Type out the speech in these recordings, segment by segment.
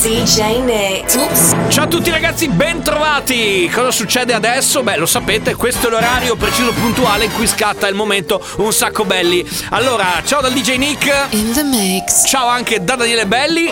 DJ Nick. Oops. Ciao a tutti ragazzi, bentrovati! Cosa succede adesso? Beh, lo sapete, questo è l'orario preciso puntuale in cui scatta il momento un sacco belli. Allora, ciao dal DJ Nick. In the mix. Ciao anche da Daniele Belli.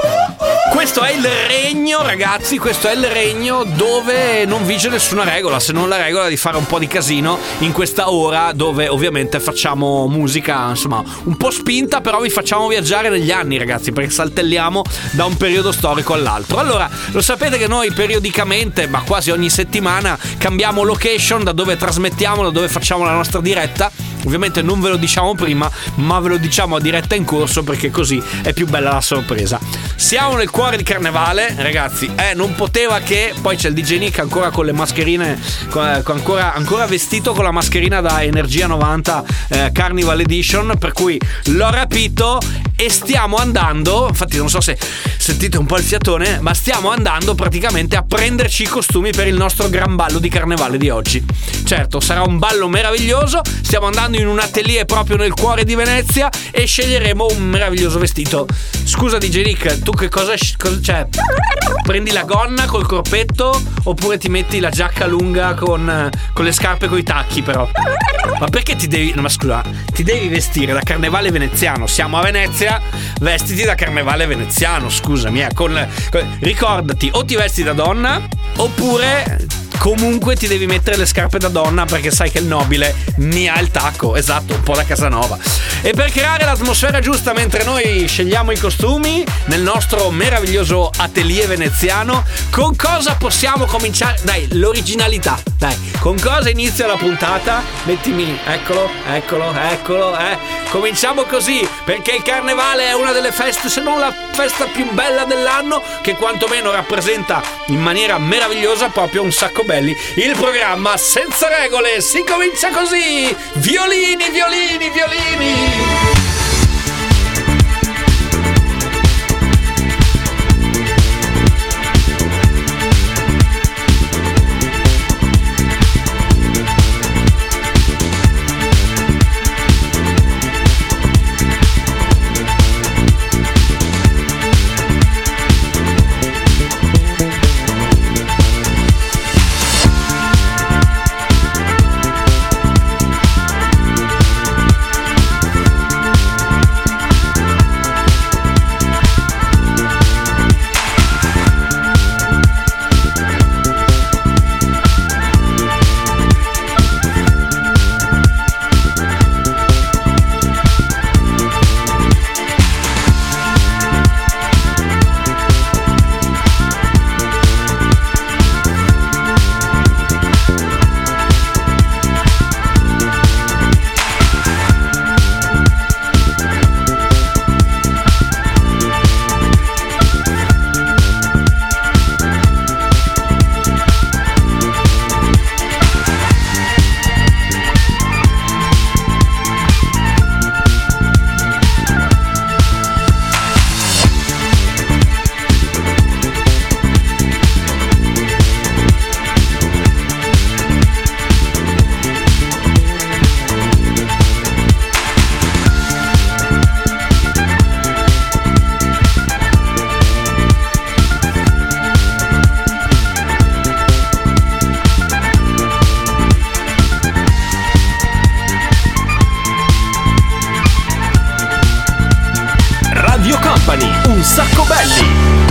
Questo è il regno, ragazzi, questo è il regno dove non vige nessuna regola, se non la regola di fare un po' di casino in questa ora dove ovviamente facciamo musica, insomma, un po' spinta, però vi facciamo viaggiare negli anni, ragazzi, perché saltelliamo da un periodo storico all'altro. Allora, lo sapete che noi periodicamente, ma quasi ogni settimana, cambiamo location da dove trasmettiamo, da dove facciamo la nostra diretta. Ovviamente non ve lo diciamo prima, ma ve lo diciamo a diretta in corso perché così è più bella la sorpresa. Siamo nel cuore di carnevale, ragazzi. Eh, non poteva che. Poi c'è il DJ Nick ancora con le mascherine, con ancora, ancora vestito con la mascherina da Energia 90 eh, Carnival Edition. Per cui l'ho rapito e stiamo andando. Infatti, non so se sentite un po' il fiatone, ma stiamo andando praticamente a prenderci i costumi per il nostro gran ballo di carnevale di oggi. Certo, sarà un ballo meraviglioso. Stiamo andando in un atelier proprio nel cuore di Venezia e sceglieremo un meraviglioso vestito. Scusa DJ Nick, tu che cosa, cosa cioè prendi la gonna col corpetto oppure ti metti la giacca lunga con, con le scarpe coi tacchi però? Ma perché ti devi no, ma scusa, ti devi vestire da carnevale veneziano? Siamo a Venezia, vestiti da carnevale veneziano, scusami, eh, con, con- ricordati o ti vesti da donna oppure Comunque ti devi mettere le scarpe da donna perché sai che il nobile mi ha il tacco, esatto, un po' da Casanova. E per creare l'atmosfera giusta mentre noi scegliamo i costumi nel nostro meraviglioso atelier veneziano, con cosa possiamo cominciare? Dai, l'originalità, dai, con cosa inizia la puntata? Mettimi, eccolo, eccolo, eccolo, eh. Cominciamo così, perché il carnevale è una delle feste, se non la festa più bella dell'anno, che quantomeno rappresenta in maniera meravigliosa proprio un sacco belli. Il programma senza regole si comincia così! Violini, violini, violini! Sacco belli.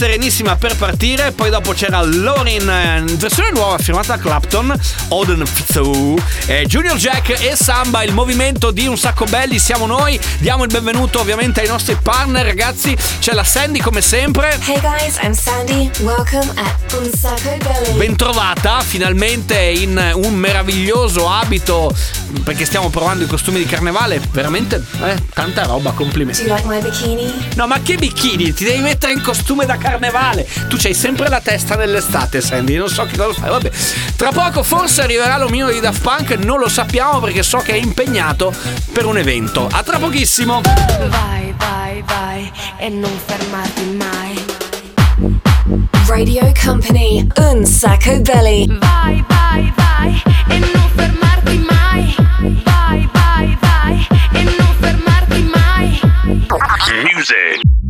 Serenissima per partire, poi dopo c'era Lorin, eh, versione nuova firmata Clapton, Oden eh, Junior Jack e Samba, il movimento di Un Sacco Belli, siamo noi, diamo il benvenuto ovviamente ai nostri partner ragazzi, c'è la Sandy come sempre. Hey guys, I'm Sandy. Welcome at Unsacco Belly. Bentrovata finalmente in un meraviglioso abito perché stiamo provando i costumi di carnevale, veramente eh, tanta roba, Do complimenti. you like my bikini? No, ma che bikini? Ti devi mettere in costume da carnevale. Tu c'hai sempre la testa nell'estate, Sandy. Non so che cosa fai. Vabbè. Tra poco forse arriverà l'omino di Daft Punk. Non lo sappiamo perché so che è impegnato per un evento. A tra pochissimo. Vai, vai, vai e non fermarti mai. Radio Company. Unsacco Belly. Vai, vai, vai e non fermarti mai. Vai, vai, vai e non fermarti mai. Music.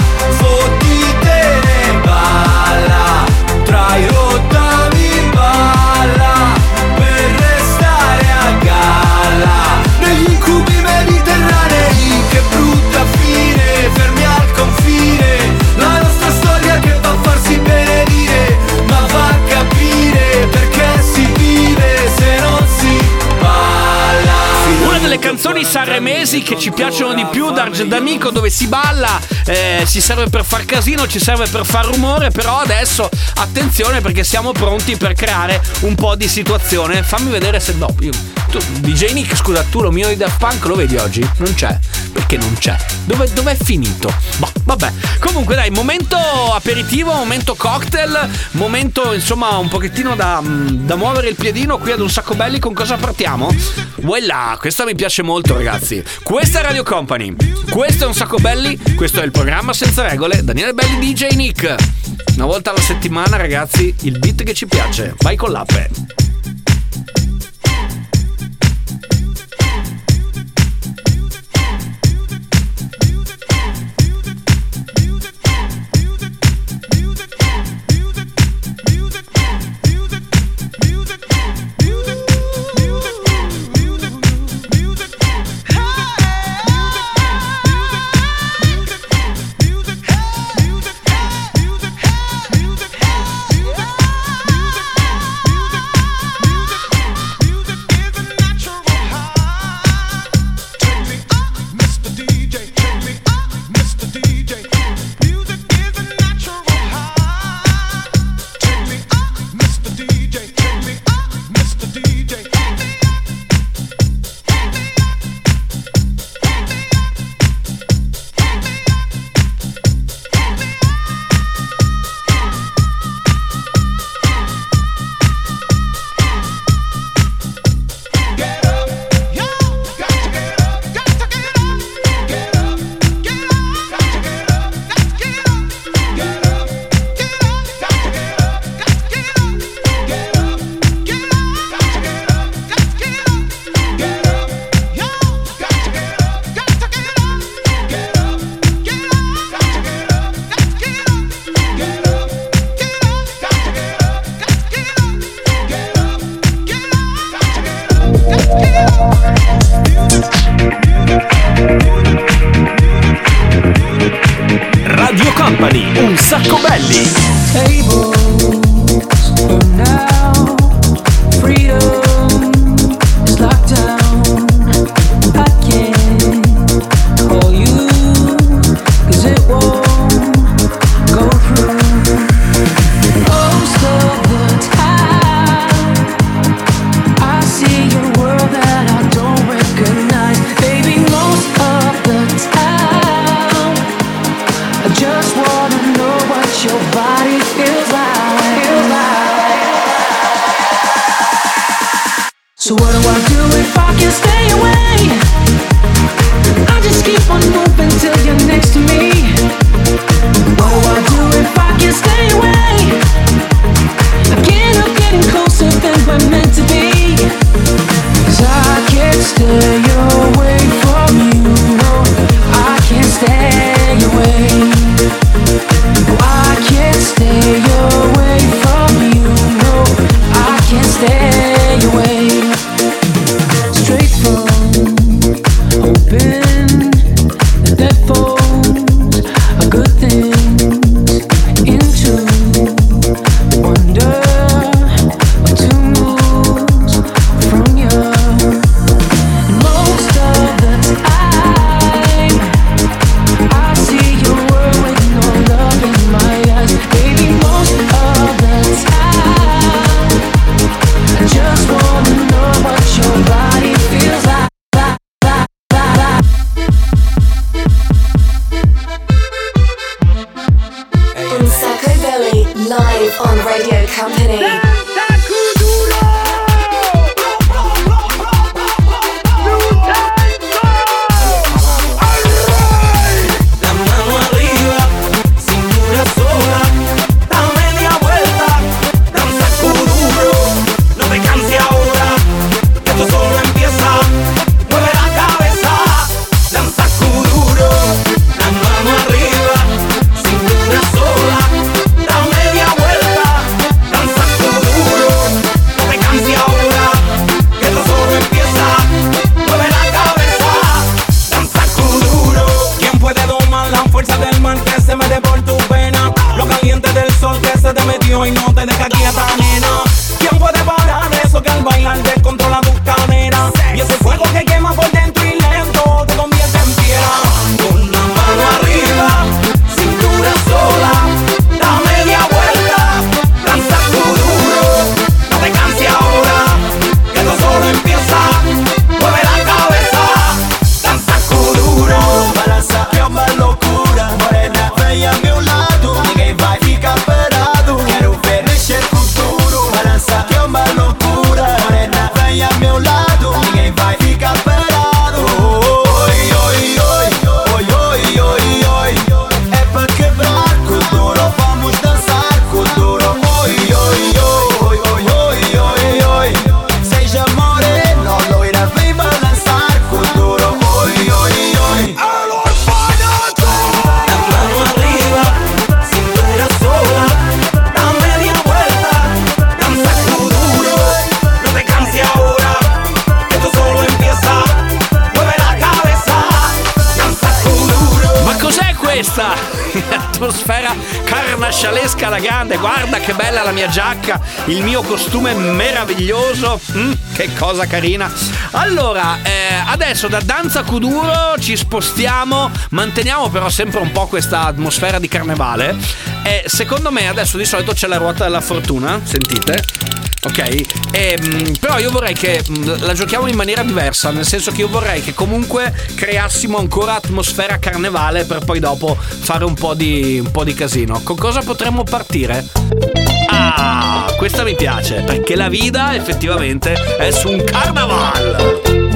I rottami canzoni sanremesi che ci piacciono di più d'Argent d'Amico dove si balla, eh, si serve per far casino, ci serve per far rumore, però adesso attenzione perché siamo pronti per creare un po' di situazione. Fammi vedere se no. Tu, DJ Nick, scusa, tu lo mio di Daft Punk lo vedi oggi? Non c'è. Perché non c'è? Dove, dov'è finito? Boh, vabbè. Comunque dai, momento aperitivo, momento cocktail, momento insomma un pochettino da, da muovere il piedino qui ad un sacco belli. Con cosa partiamo? Voilà, questa mi piace molto ragazzi. Questa è Radio Company. Questo è un sacco belli. Questo è il programma senza regole. Daniele Belli DJ Nick. Una volta alla settimana ragazzi, il beat che ci piace. Vai con l'appe. alla grande, guarda che bella la mia giacca, il mio costume meraviglioso, mm, che cosa carina. Allora, eh, adesso da Danza Kuduro ci spostiamo, manteniamo però sempre un po' questa atmosfera di carnevale e secondo me adesso di solito c'è la ruota della fortuna, sentite ok? E, però io vorrei che mm, la giochiamo in maniera diversa, nel senso che io vorrei che comunque creassimo ancora atmosfera carnevale per poi dopo fare un po' di, un po di casino. Con cosa potremmo partire? Ah, questa mi piace, perché la vita effettivamente è su un carnaval!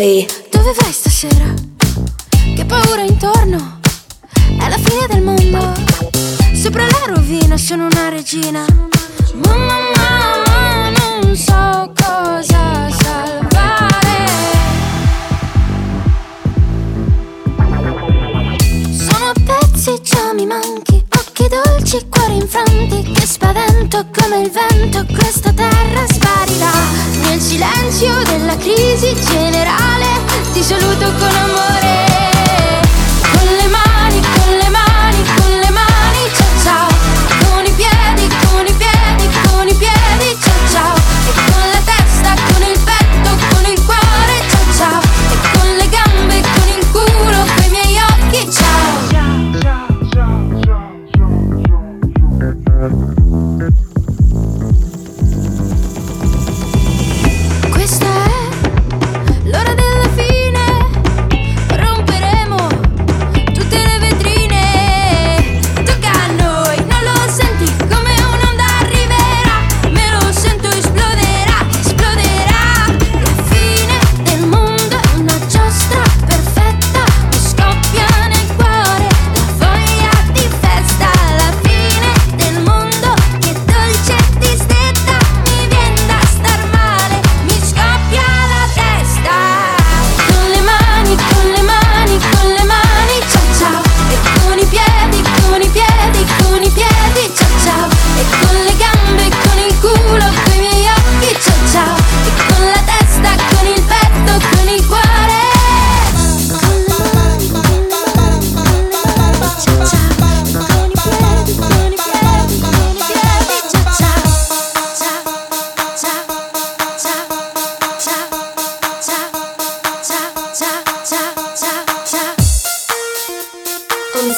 Valley.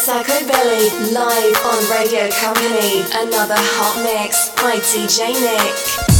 Sacco Belly, live on Radio Company. Another hot mix by DJ Nick.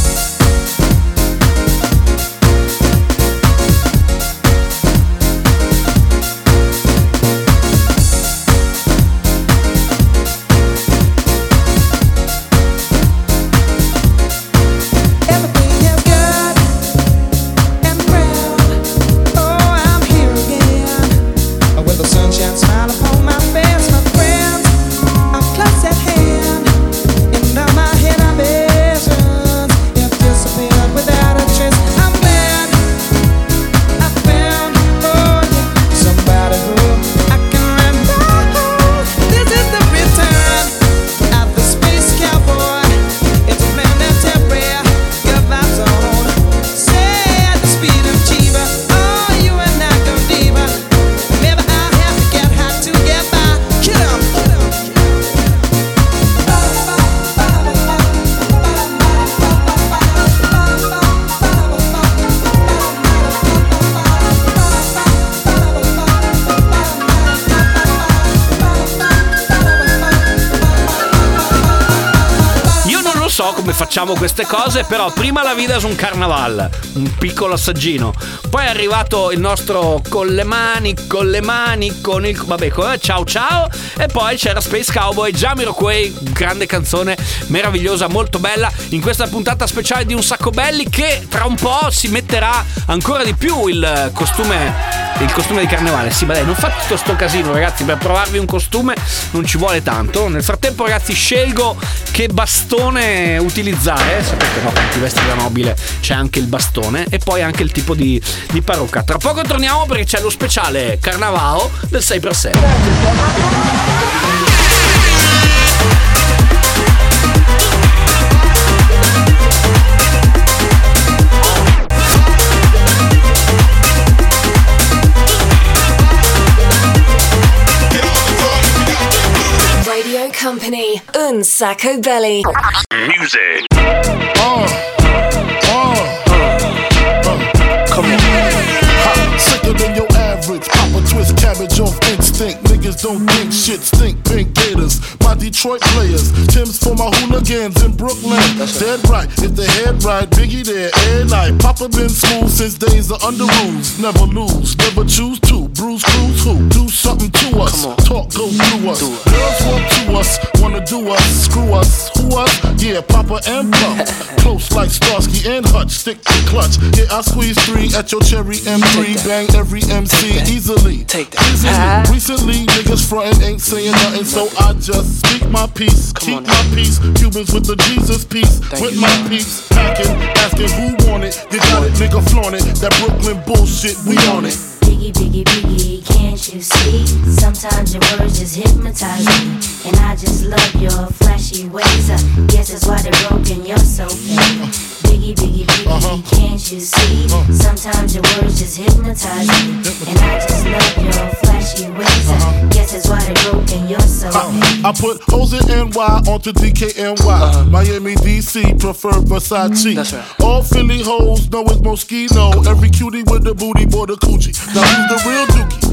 So come facciamo queste cose, però prima la vida è un carnaval, un piccolo assaggino. Poi è arrivato il nostro con le mani, con le mani, con il vabbè, con- ciao ciao e poi c'era Space Cowboy, Jamiroquai, grande canzone meravigliosa, molto bella in questa puntata speciale di Un sacco belli che tra un po' si metterà ancora di più il costume il costume di carnevale. Sì, ma dai, non fate tutto sto casino, ragazzi. Per provarvi un costume non ci vuole tanto. Nel frattempo, ragazzi, scelgo che bastone utilizzare. Sapete, no, chi vesti da nobile c'è anche il bastone e poi anche il tipo di, di parrucca. Tra poco torniamo perché c'è lo speciale Carnavao del 6x6. Company, Un Sacco Belly. Music. Come on. Ha, sicker than your average. Papa twist cabbage off instinct. Niggas don't think shit stink. Pink gators. My Detroit players. Tim's for my hooligans in Brooklyn. Dead right. If the head right, Biggie there every night. Papa been smooth since days of under rules. Never lose. Never choose to. Bruise cruise who? Do something to do us. Screw us. Who us? Yeah, Papa and Pump. Close like Starsky and Hutch. Stick to clutch. Yeah, I squeeze three at your cherry M3. Bang every MC easily. Take that. Recently, niggas frontin' ain't saying nothing, so I just speak my peace. Keep my peace. Cubans with the Jesus peace. with my peace. Packing, asking who want it. You got it, nigga flaunt it. That Brooklyn bullshit, we on it. Biggie, biggie, biggie, can't you see? Sometimes your words just hypnotize me. And I just love your flashy ways. I guess that's why they're broken, you're so fake. Biggie, biggie, biggie, uh-huh. can't you see? Uh-huh. Sometimes your words just hypnotize me. And I just love your flashy ways. I uh-huh. guess that's why they're broken, you're so fake. I put O's in NY onto DKNY. Miami, DC, prefer Versace. Mm-hmm. That's right. All Philly hoes know it's Moschino. Every cutie with the booty, boy, the coochie. Now who's the real dookie?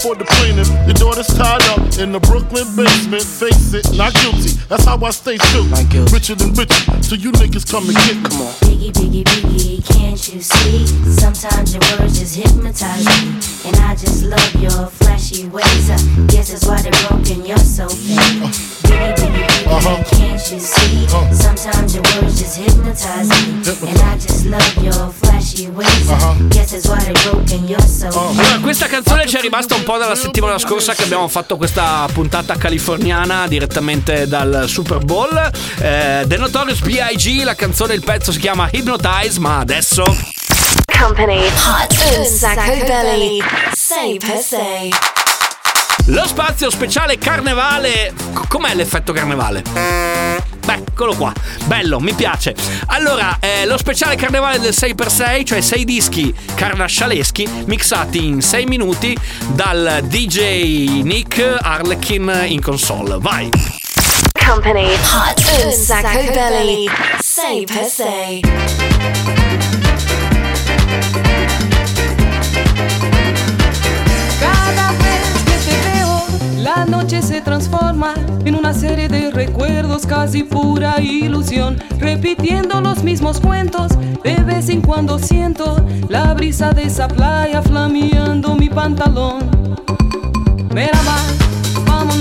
for the plaintiff. Your daughter's tied up in the Brooklyn basement. Face it, not guilty. That's how I stay true. Richer than richer, so you niggas come and get me. Come on. Biggie, biggie, biggie, can't you see? Sometimes your words just hypnotize me. And I just love your flashy ways. I guess that's why they're broken, you're so fake. Biggie, biggie, biggie, uh-huh. can't you see? Uh-huh. Sometimes your words just hypnotize me. And I just love your flashy ways. I uh-huh. guess that's why they're broken, you're so fake. Allora, questa canzone ci è rimasta un po' dalla settimana scorsa che abbiamo fatto questa puntata californiana direttamente dal Super Bowl. Eh, The Notorious B.I.G. La canzone, il pezzo si chiama Hypnotize, ma adesso. Company, hot Un Sacco Belly. Say per. Lo spazio speciale carnevale. Com'è l'effetto carnevale? Beh, eccolo qua. Bello, mi piace. Allora, eh, lo speciale carnevale del 6x6, cioè 6 dischi carnascialeschi mixati in 6 minuti dal DJ Nick Harlequin in console. Vai. Company Hot un sacco belli 6x6. La noche se transforma en una serie de recuerdos, casi pura ilusión. Repitiendo los mismos cuentos, de vez en cuando siento la brisa de esa playa flameando mi pantalón. Merhaba, vamos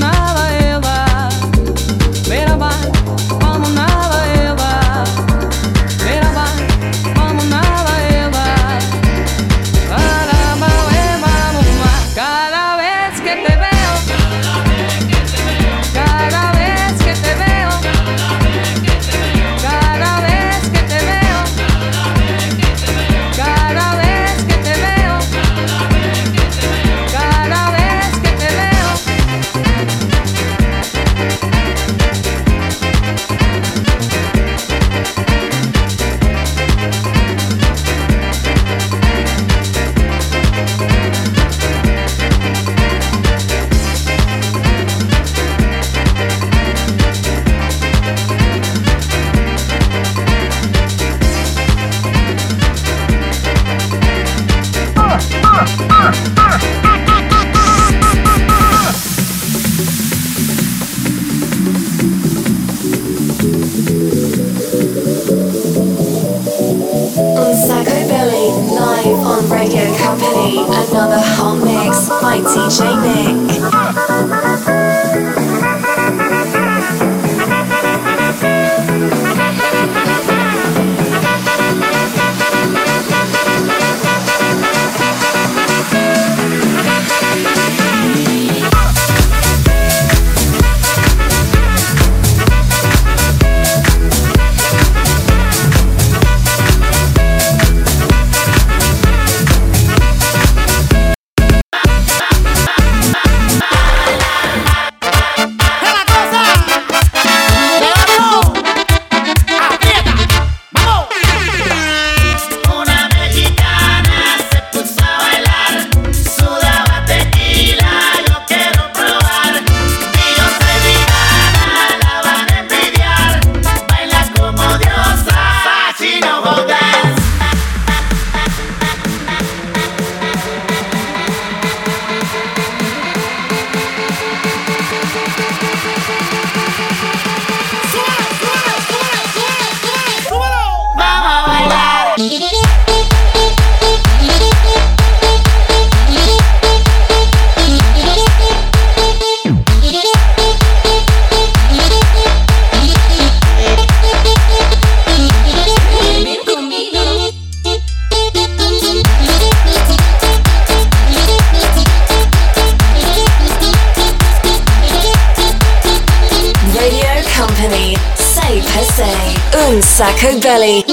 Sacco Belly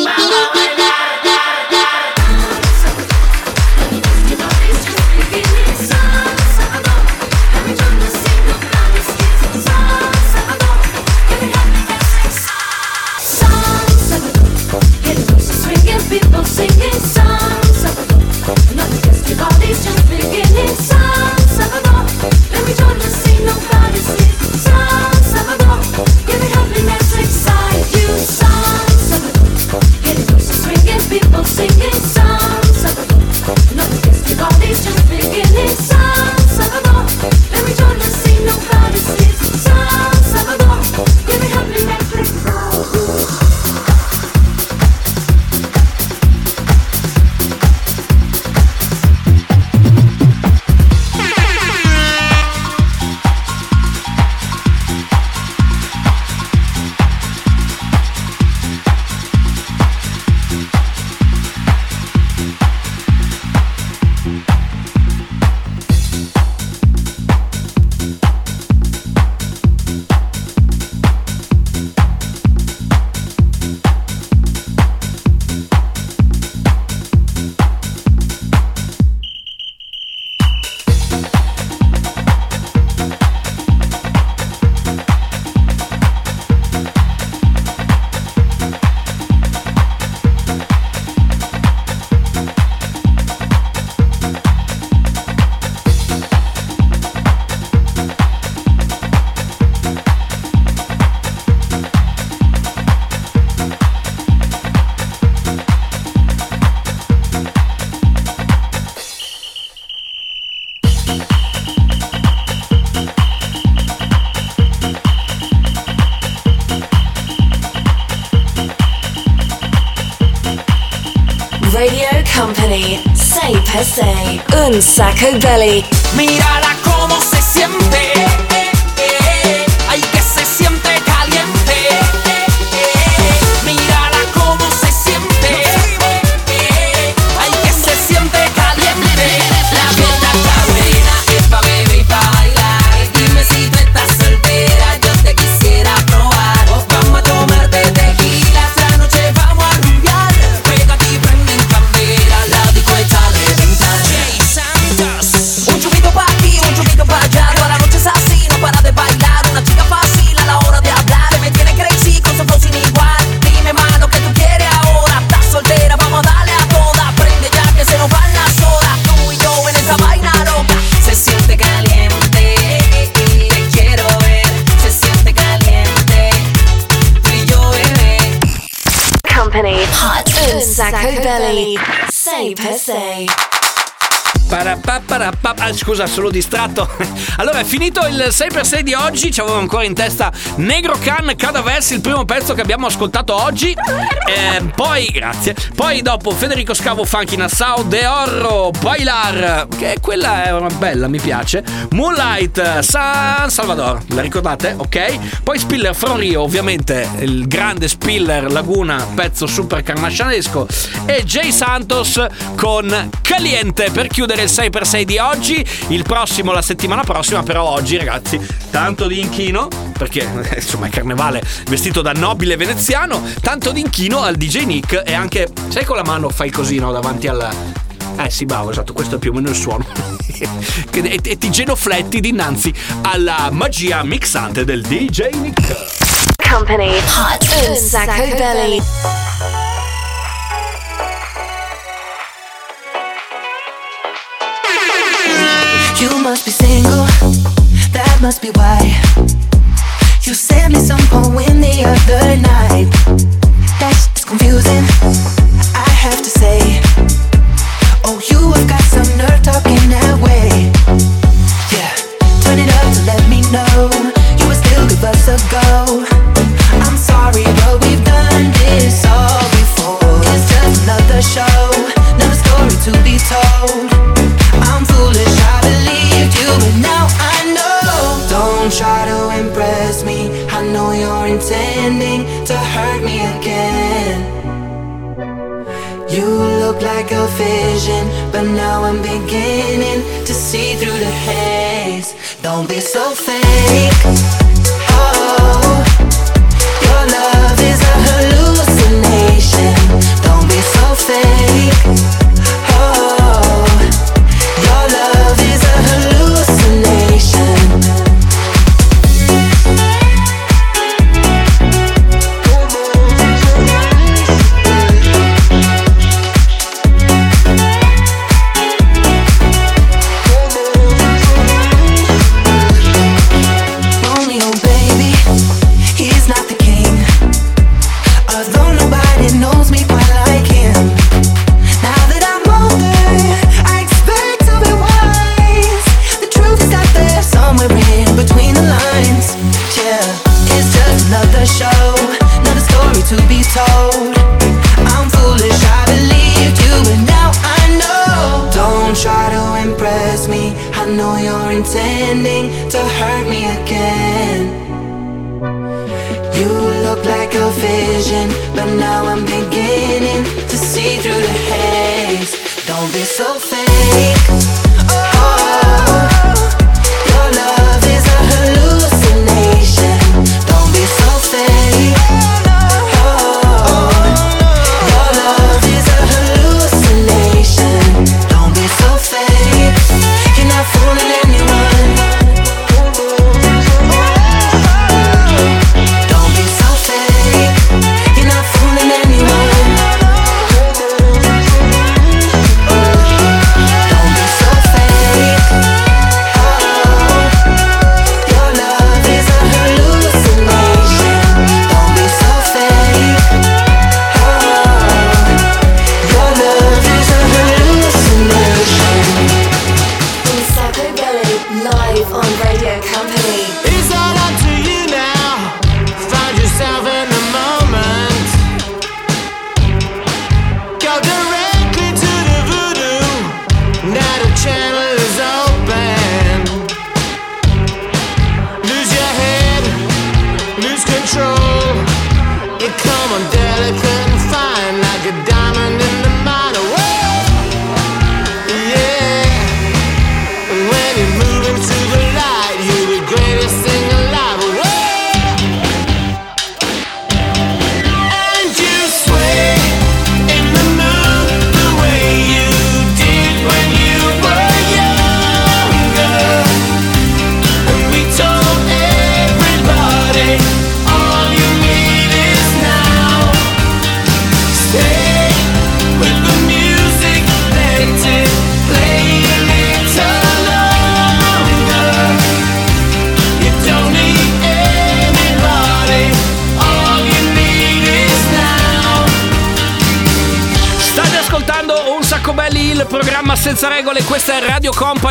un sacco belly. pa, Ah, scusa, sono distratto. Allora, è finito il 6x6 di oggi. Ci avevo ancora in testa Negro Can Cadaversi, il primo pezzo che abbiamo ascoltato oggi. Eh, poi, grazie. Poi dopo Federico Scavo, Funky Nassau, De Orro, Bailar, che quella è una bella, mi piace. Moonlight, San Salvador, la ricordate? Ok. Poi Spiller From Rio, ovviamente il grande Spiller Laguna, pezzo super carnascianesco. E Jay Santos con Caliente per chiudere il 6x6 di oggi. Il prossimo la settimana prossima, però oggi, ragazzi, tanto di inchino, perché insomma è carnevale vestito da nobile veneziano, tanto di inchino al DJ Nick e anche, sai con la mano fai così, no, davanti alla... Eh sì, bravo, esatto, questo è più o meno il suono. E, e ti genofletti dinanzi alla magia mixante del DJ Nick. Company, hot un sacco belly. You must be single, that must be why. You sent me some poem the other night. That's confusing, I have to say. Oh, you have got some nerve talking that way. Yeah, turn it up to let me know you would still give us a go. I'm sorry, but we've done this all before. It's just another show, another story to be told. Know you're intending to hurt me again. You look like a vision, but now I'm beginning to see through the haze. Don't be so fake.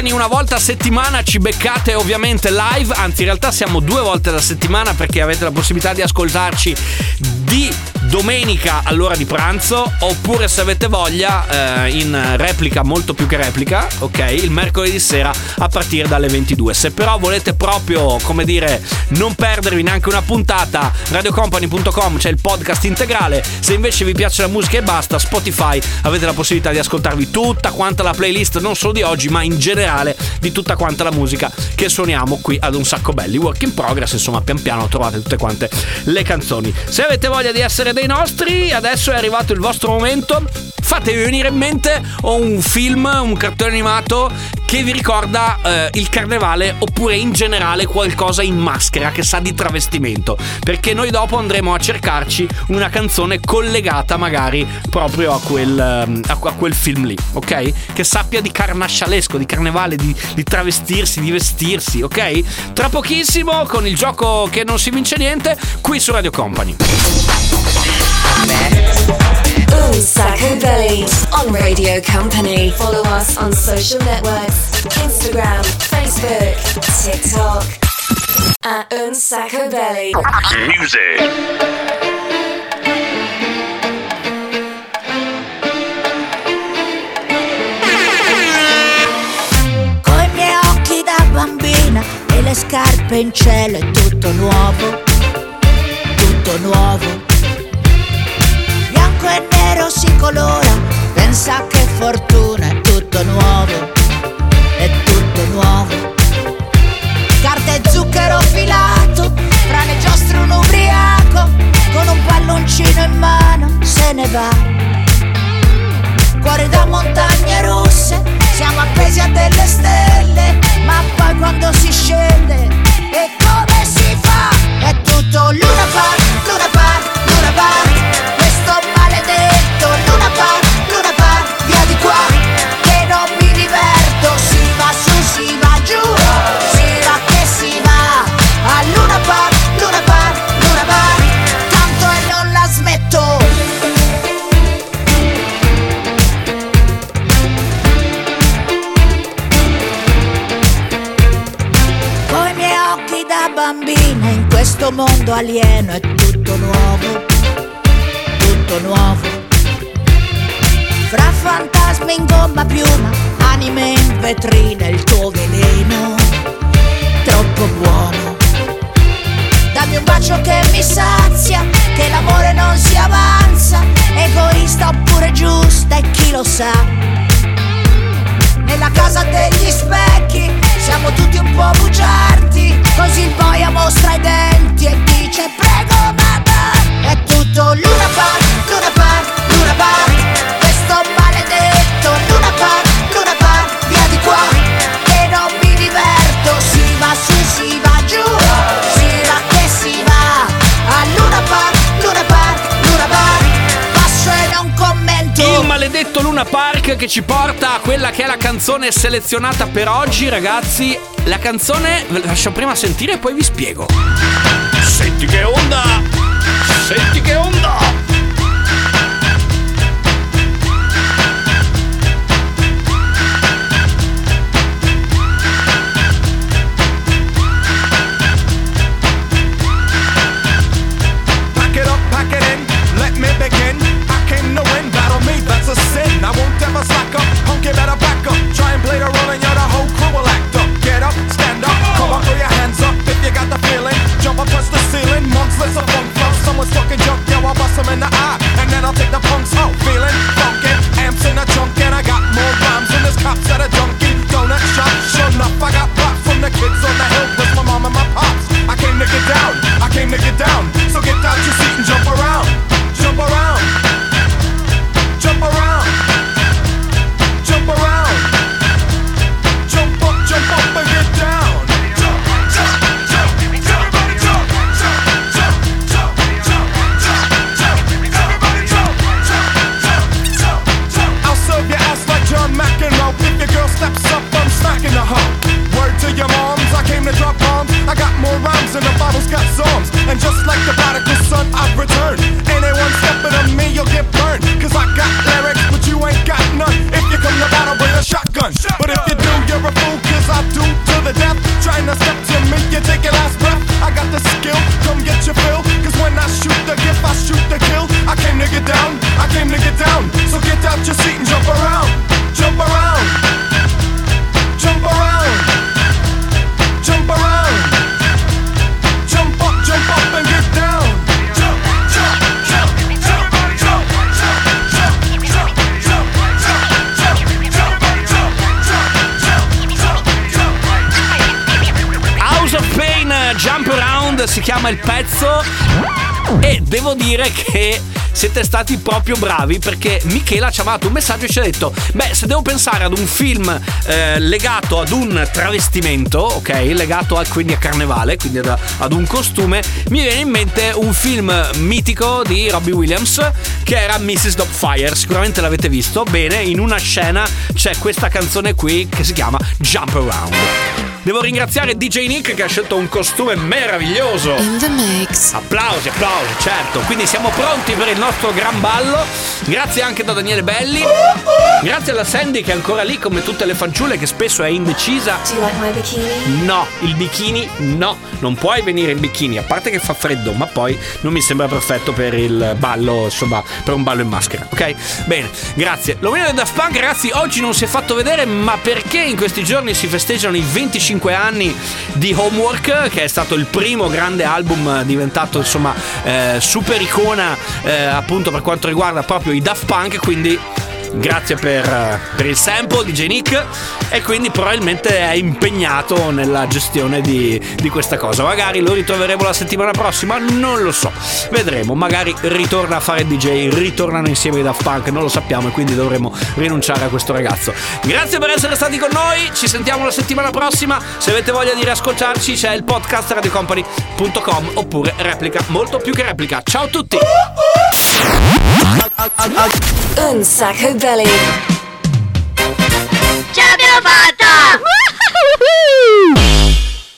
Company. Una volta a settimana ci beccate ovviamente live. Anzi, in realtà siamo due volte alla settimana perché avete la possibilità di ascoltarci domenica all'ora di pranzo. Oppure, se avete voglia, eh, in replica, molto più che replica, ok? Il mercoledì sera a partire dalle 22. Se però volete proprio, come dire, non perdervi neanche una puntata, radiocompany.com c'è il podcast integrale. Se invece vi piace la musica e basta, Spotify avete la possibilità di ascoltarvi tutta quanta la playlist, non solo di oggi, ma in generale di tutta quanta la musica che suoniamo qui ad un sacco belli. Work in progress, insomma, pian piano trovate tutte quante le canzoni. Se avete voglia di essere dei nostri, adesso è arrivato il vostro momento. Fatevi venire in mente un film, un cartone animato che vi ricorda eh, il carnevale oppure in generale qualcosa in maschera che sa di travestimento. Perché noi dopo andremo a cercarci una canzone collegata magari proprio a quel, ehm, a, a quel film lì, ok? Che sappia di carnascialesco, di carnevale, di, di travestirsi, di vestirsi, ok? Tra pochissimo con il gioco che non si vince niente qui su Radio Company. Un Sacco Belly on Radio Company. Follow us on social networks Instagram, Facebook, TikTok. At Un Sacco Belly. Coi miei occhi da bambina e le scarpe in cielo è tutto nuovo, tutto nuovo. Bianco e nero si colora, pensa che fortuna è tutto nuovo, palloncino in mano se ne va. Cuore da montagne russe, siamo appesi a delle stelle, ma poi quando si scende, e come si fa? È tutto Luna Park, Luna Park, mondo alieno è tutto nuovo, tutto nuovo. Fra fantasmi in gomma piuma, anime in vetrina, il tuo veleno, troppo buono. Dammi un bacio che mi sazia, che l'amore non si avanza, egoista oppure giusta e chi lo sa nella casa degli specchi siamo tutti un po' bugiardi così il che ci porta a quella che è la canzone selezionata per oggi, ragazzi. La canzone ve la lascio prima sentire e poi vi spiego. Senti che onda! Senti che onda! better back up. Try and play the role and you're the whole crew will act up. Get up, stand up, come on, throw your hands up if you got the feeling. Jump up, touch the ceiling, monks, let's a funk flop. Someone's talking junk, yo, I'll bust them in the eye. And then I'll take the punks out, feeling funky. Amps in a trunk and I got more rhymes than there's cops at a junkie donut shop. Sure enough, I got pop from the kids on the hill with my mom and my pops. I came to get down, I came to get down. So get out your seat and jump around. Okay. Siete stati proprio bravi perché Michela ci ha mandato un messaggio e ci ha detto beh se devo pensare ad un film eh, legato ad un travestimento ok legato a, quindi a carnevale quindi ad, ad un costume mi viene in mente un film mitico di Robbie Williams che era Mrs. Dogfire sicuramente l'avete visto bene in una scena c'è questa canzone qui che si chiama Jump Around Devo ringraziare DJ Nick che ha scelto un costume meraviglioso. In the mix. Applausi, applausi, certo. Quindi siamo pronti per il nostro gran ballo. Grazie anche da Daniele Belli. Grazie alla Sandy che è ancora lì come tutte le fanciulle che spesso è indecisa. No, il bikini no, non puoi venire in bikini, a parte che fa freddo, ma poi non mi sembra perfetto per il ballo, insomma, per un ballo in maschera, ok? Bene, grazie. L'omino del Daft Punk, ragazzi, oggi non si è fatto vedere, ma perché in questi giorni si festeggiano i 25 anni di Homework, che è stato il primo grande album diventato, insomma, eh, super icona, eh, appunto per quanto riguarda proprio i Daft Punk, quindi grazie per, per il sample di Nick e quindi probabilmente è impegnato nella gestione di, di questa cosa. Magari lo ritroveremo la settimana prossima, non lo so. Vedremo, magari ritorna a fare DJ, ritornano insieme i Daft Punk, non lo sappiamo e quindi dovremo rinunciare a questo ragazzo. Grazie per essere stati con noi, ci sentiamo la settimana prossima. Se avete voglia di riascoltarci c'è il podcast radiocompany.com oppure replica, molto più che replica. Ciao a tutti! Un sacco Valley. Ce l'abbiamo fatta!